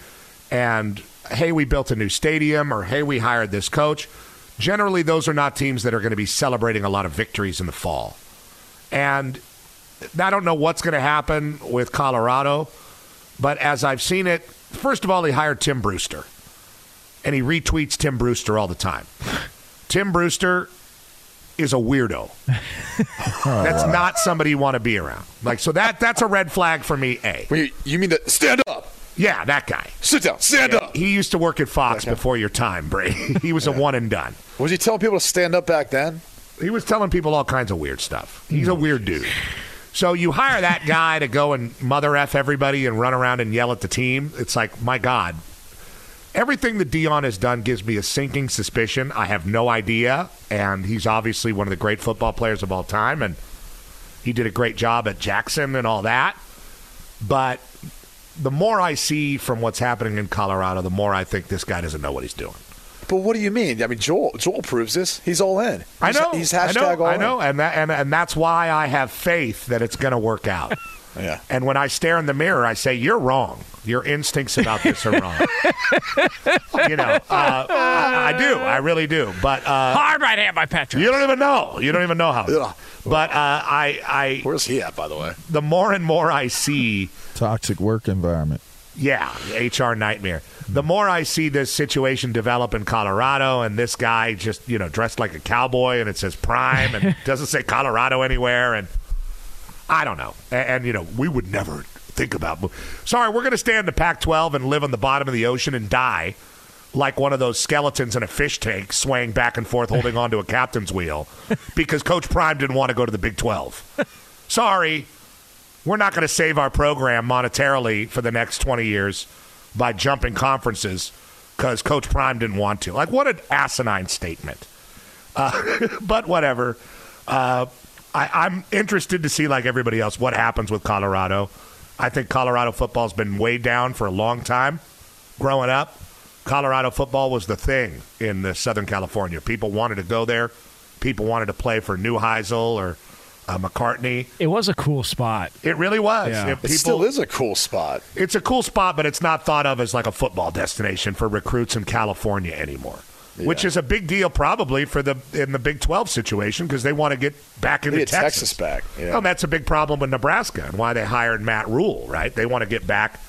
and hey, we built a new stadium or hey, we hired this coach. Generally, those are not teams that are going to be celebrating a lot of victories in the fall. And I don't know what's going to happen with Colorado, but as I've seen it, first of all, he hired Tim Brewster, and he retweets Tim Brewster all the time. Tim Brewster is a weirdo. that's oh, not somebody you want to be around. Like so that that's a red flag for me. A. Wait, you mean that? Stand up. Yeah, that guy. Sit down. Stand up. He used to work at Fox before your time, Bray. he was a one and done. Was he telling people to stand up back then? He was telling people all kinds of weird stuff. He's a mm. weird dude. So you hire that guy to go and mother f everybody and run around and yell at the team. It's like, my God, everything that Deion has done gives me a sinking suspicion. I have no idea, and he's obviously one of the great football players of all time, and he did a great job at Jackson and all that. But the more I see from what's happening in Colorado, the more I think this guy doesn't know what he's doing. But what do you mean? I mean, Joel. Joel proves this. He's all in. I know. He's I hashtag know, all I know, in. and that, and and that's why I have faith that it's going to work out. Yeah. And when I stare in the mirror, I say, "You're wrong. Your instincts about this are wrong." you know, uh, I, I do. I really do. But uh, Hard right hand by Petros. you don't even know. You don't even know how. Yeah. But uh, I, I, Where's he at, by the way? the more and more I see Toxic work environment. Yeah, HR nightmare. The more I see this situation develop in Colorado, and this guy just you know dressed like a cowboy, and it says Prime, and doesn't say Colorado anywhere, and I don't know. And, and you know, we would never think about. Sorry, we're going to stay in the Pac-12 and live on the bottom of the ocean and die like one of those skeletons in a fish tank, swaying back and forth, holding onto a captain's wheel, because Coach Prime didn't want to go to the Big 12. Sorry, we're not going to save our program monetarily for the next 20 years by jumping conferences because Coach Prime didn't want to. Like, what an asinine statement. Uh, but whatever. Uh, I, I'm interested to see, like everybody else, what happens with Colorado. I think Colorado football's been way down for a long time. Growing up, Colorado football was the thing in the Southern California. People wanted to go there. People wanted to play for Neuheisel or uh, McCartney. It was a cool spot. It really was. Yeah. If It still is a cool spot. It's a cool spot, but it's not thought of as like a football destination for recruits in California anymore. Which is a big deal, probably for the in the Big Twelve situation because they want to get back into get Texas. Texas back. Yeah. Well, that's a big problem with Nebraska and why they hired Matt Rhule. Right? They want to get back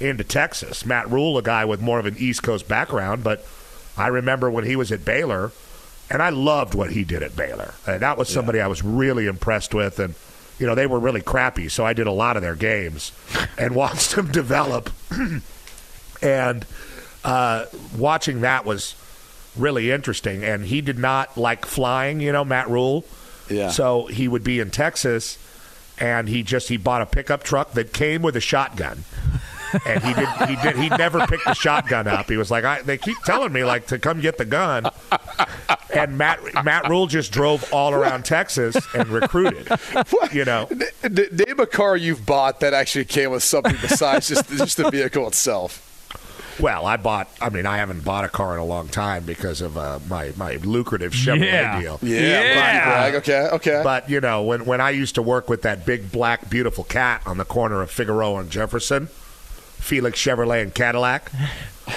into Texas. Matt Rhule, a guy with more of an East Coast background, but I remember when he was at Baylor, and I loved what he did at Baylor. Uh, that was somebody I was really impressed with, and you know they were really crappy, so I did a lot of their games and watched them develop. and uh, watching that was really interesting. And he did not like flying, you know, Matt Rhule. Yeah. So he would be in Texas, and he just he bought a pickup truck that came with a shotgun. and he did he did he never picked the shotgun up. He was like, I, they keep telling me like to come get the gun. And Matt Matt Rhule just drove all around Texas and recruited. You know, N- n- name a car you've bought that actually came with something besides just just the vehicle itself. Well, I bought. I mean, I haven't bought a car in a long time because of uh, my my lucrative Chevrolet Yeah. deal. Yeah, Yeah. brag. Okay, okay. But you know, when when I used to work with that big black beautiful cat on the corner of Figueroa and Jefferson, Felix Chevrolet and Cadillac.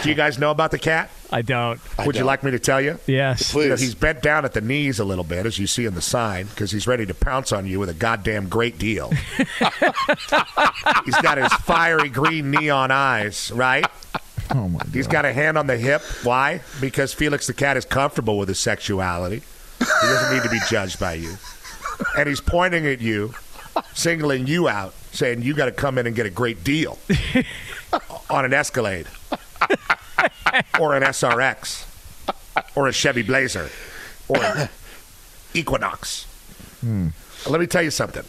Do you guys know about the cat? I don't. Would you don't. like me to tell you? Yes. You know, Please. he's bent down at the knees a little bit, as you see in the sign, because he's ready to pounce on you with a goddamn great deal. he's got his fiery green neon eyes, right? Oh my He's god. got a hand on the hip. Why? Because Felix the cat is comfortable with his sexuality. He doesn't need to be judged by you. And he's pointing at you, singling you out, saying you got to come in and get a great deal on an Escalade or an SRX or a Chevy Blazer or an Equinox. Hmm. Let me tell you something.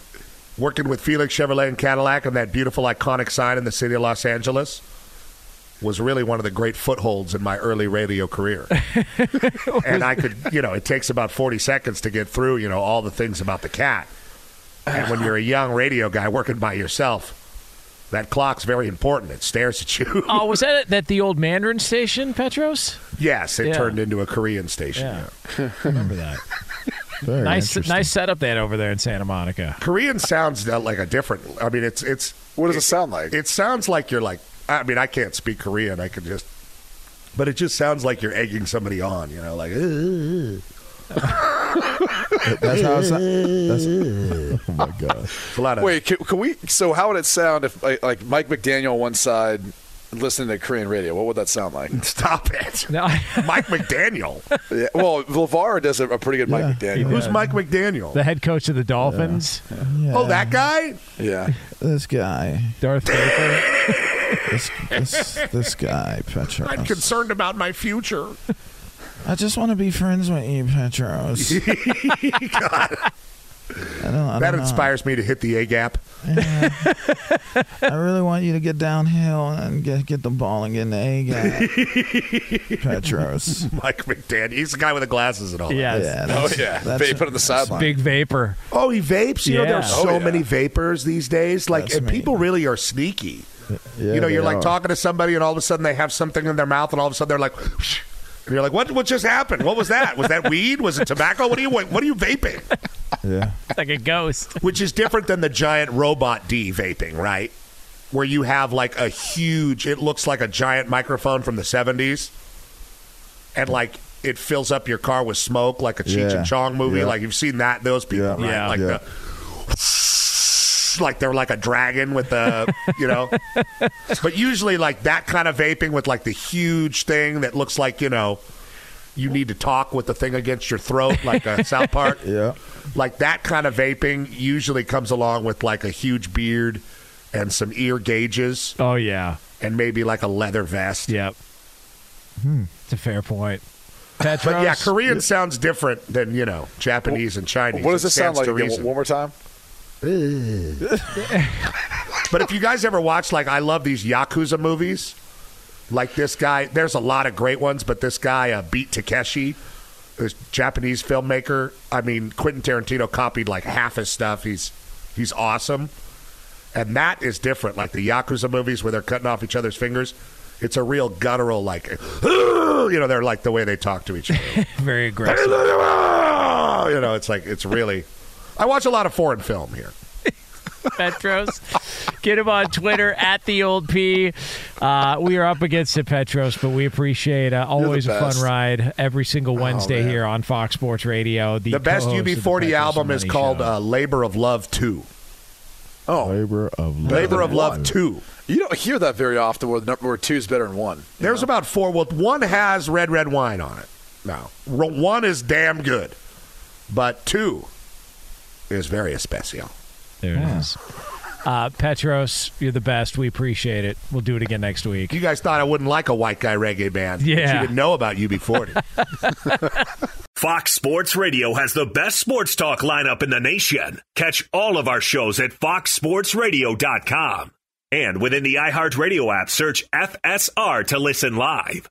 Working with Felix Chevrolet and Cadillac and that beautiful iconic sign in the city of Los Angeles was really one of the great footholds in my early radio career. and I could, you know, it takes about 40 seconds to get through, you know, all the things about the cat. And when you're a young radio guy working by yourself, that clock's very important. It stares at you. Oh, was that at the old Mandarin station, Petros? yes, it Yeah. turned into a Korean station. Yeah. yeah. Remember that? Very nice, nice setup they had over there in Santa Monica. Korean sounds uh, like a different. I mean, it's it's. what does it sound like? It sounds like you're like. I mean, I can't speak Korean. I can just. But it just sounds like you're egging somebody on. You know, like. "Ugh." That's how it sounds. That's, oh my god. It's a. Wait, can, can we? So, how would it sound if like, like Mike McDaniel on one side listening to Korean radio? What would that sound like? Stop it, No, Mike McDaniel. yeah, well, LeVar does a, a pretty good Mike Yeah. McDaniel. Who's Mike McDaniel? the head coach of the Dolphins, Oh, that guy. Yeah, This guy. Darth Vader. This this this guy, Petros. I'm concerned about my future. I just want to be friends with you, Petros. I don't, I That don't know. inspires me to hit the A gap. Yeah. I really want you to get downhill and get get the ball and get in the A gap. Petros. Mike McDaniel. He's the guy with the glasses and all. that. Yes. Yeah, oh yeah, that's- vaping on the sideline. Big vapor. Oh, he vapes. You know, Yeah. there's so Oh, yeah. many vapors these days. Like, That's and me. people really are sneaky. Yeah, you know, you're they like talking to somebody, and all of a sudden they have something in their mouth, and all of a sudden they're like, "Whoosh." And you're like, what? What just happened? What was that? Was that weed? Was it tobacco? What are you? What are you vaping? Yeah. Like a ghost. Which is different than the giant robot D vaping, right? Where you have like a huge. It looks like a giant microphone from the '70s, and like. It fills up your car with smoke, like a Cheech Yeah. and Chong movie. Yeah. Like you've seen that, those people, Yeah. right? Yeah. Like Yeah. the like they're like a dragon with the you know but usually like that kind of vaping with like the huge thing that looks like you know you need to talk with the thing against your throat like a south park Yeah. like that kind of vaping usually comes along with like a huge beard and some ear gauges Oh yeah. and maybe like a leather vest. Yep. Hmm. It's a fair point. Petros, But yeah, Korean sounds different than you know Japanese and Chinese. What does It this sound like again? One more time. But if you guys ever watch, like, I love these Yakuza movies. Like this guy, there's a lot of great ones, but this guy, uh, Beat Takeshi, this Japanese filmmaker. I mean, Quentin Tarantino copied like half his stuff. He's he's awesome, and that is different. Like the Yakuza movies where they're cutting off each other's fingers. It's a real guttural, like, you know, they're like the way they talk to each other. very aggressive. you know, it's like it's really. I watch a lot of foreign film here. Petros. Get him on Twitter at the old P. Uh, we are up against it, Petros, but we appreciate uh, always a fun ride every single Wednesday man. here on Fox Sports Radio. The, The best co-host of the UB40 Petros album is called uh, "Labor of Love 2. Oh, Labor of love. Labor of Love one. 2. you don't hear that very often. Where, the number, where two is better than one. There's about four. Well, one has red, red wine on it. No, R- one is damn good, but two is very especial. there it is. Uh, Petros, you're the best. We appreciate it. We'll do it again next week. You guys thought I wouldn't like a white guy reggae band. but Yeah. you didn't know about UB40. Fox Sports Radio has the best sports talk lineup in the nation. Catch all of our shows at foxsportsradio.com. And within the iHeartRadio app, search FSR to listen live.